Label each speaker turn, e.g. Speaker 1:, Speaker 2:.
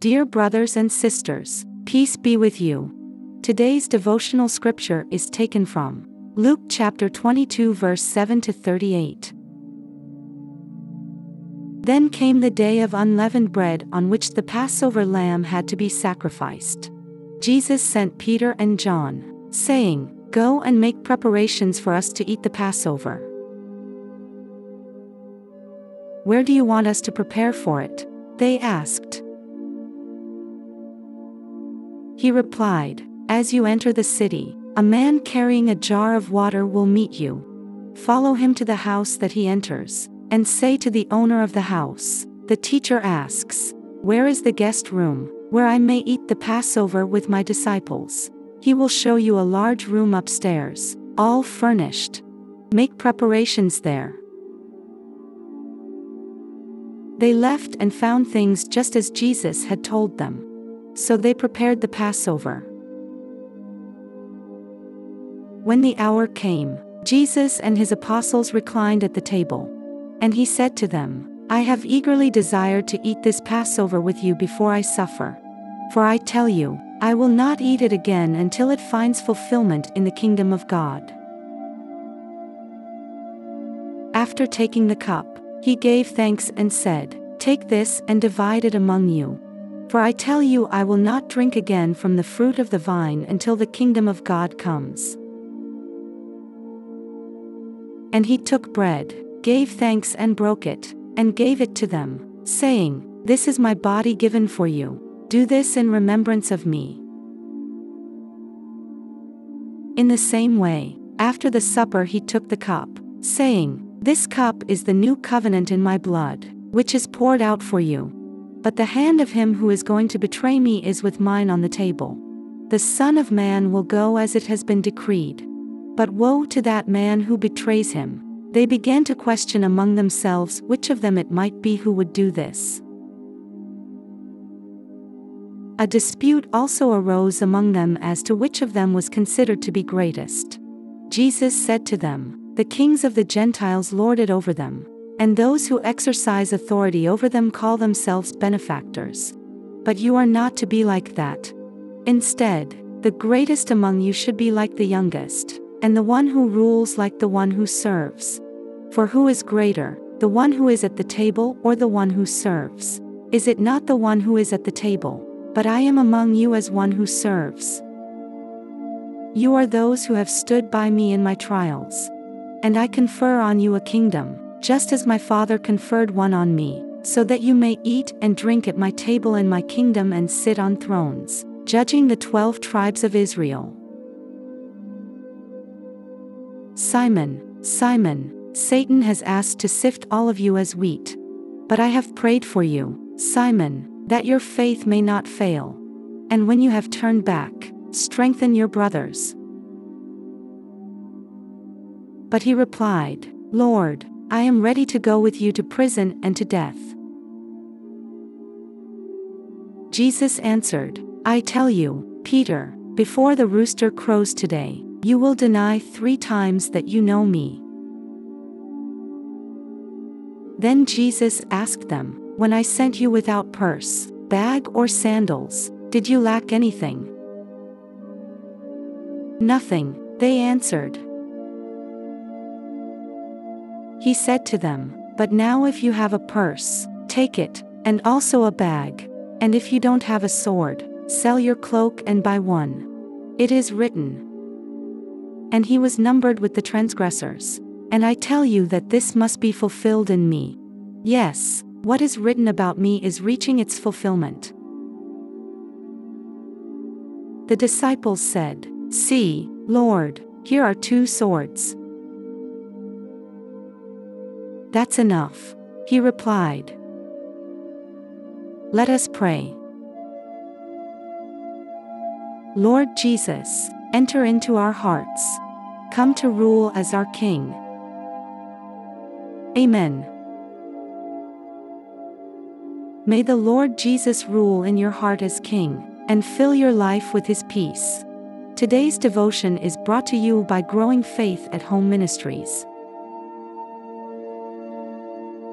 Speaker 1: Dear brothers and sisters, peace be with you. Today's devotional scripture is taken from Luke chapter 22, verse 7 to 38. Then came the day of unleavened bread on which the Passover lamb had to be sacrificed. Jesus sent Peter and John, saying, Go and make preparations for us to eat the Passover. Where do you want us to prepare for it? They asked. He replied, As you enter the city, a man carrying a jar of water will meet you. Follow him to the house that he enters, and say to the owner of the house, The teacher asks, Where is the guest room, where I may eat the Passover with my disciples? He will show you a large room upstairs, all furnished. Make preparations there. They left and found things just as Jesus had told them. So they prepared the Passover. When the hour came, Jesus and his apostles reclined at the table. And he said to them, I have eagerly desired to eat this Passover with you before I suffer. For I tell you, I will not eat it again until it finds fulfillment in the kingdom of God. After taking the cup, he gave thanks and said, Take this and divide it among you. For I tell you, I will not drink again from the fruit of the vine until the kingdom of God comes. And he took bread, gave thanks and broke it, and gave it to them, saying, This is my body given for you. Do this in remembrance of me. In the same way, after the supper, he took the cup, saying, This cup is the new covenant in my blood, which is poured out for you. But the hand of him who is going to betray me is with mine on the table. The Son of Man will go as it has been decreed. But woe to that man who betrays him. They began to question among themselves which of them it might be who would do this. A dispute also arose among them as to which of them was considered to be greatest. Jesus said to them, The kings of the Gentiles lord it over them and those who exercise authority over them call themselves benefactors. But you are not to be like that. Instead, the greatest among you should be like the youngest, and the one who rules like the one who serves. For who is greater, the one who is at the table or the one who serves? Is it not the one who is at the table? But I am among you as one who serves. You are those who have stood by me in my trials. And I confer on you a kingdom just as my Father conferred one on me, so that you may eat and drink at my table in my kingdom and sit on thrones, judging the twelve tribes of Israel. Simon, Simon, Satan has asked to sift all of you as wheat. But I have prayed for you, Simon, that your faith may not fail. And when you have turned back, strengthen your brothers. But he replied, Lord, I am ready to go with you to prison and to death. Jesus answered, I tell you, Peter, before the rooster crows today, you will deny three times that you know me. Then Jesus asked them, When I sent you without purse, bag, or sandals, did you lack anything? Nothing, they answered. He said to them, But now if you have a purse, take it, and also a bag. And if you don't have a sword, sell your cloak and buy one. It is written. And he was numbered with the transgressors. And I tell you that this must be fulfilled in me. Yes, what is written about me is reaching its fulfillment. The disciples said, See, Lord, here are two swords. That's enough. He replied. Let us pray. Lord Jesus, enter into our hearts. Come to rule as our King. Amen. May the Lord Jesus rule in your heart as King, and fill your life with his peace. Today's devotion is brought to you by Growing Faith at Home Ministries.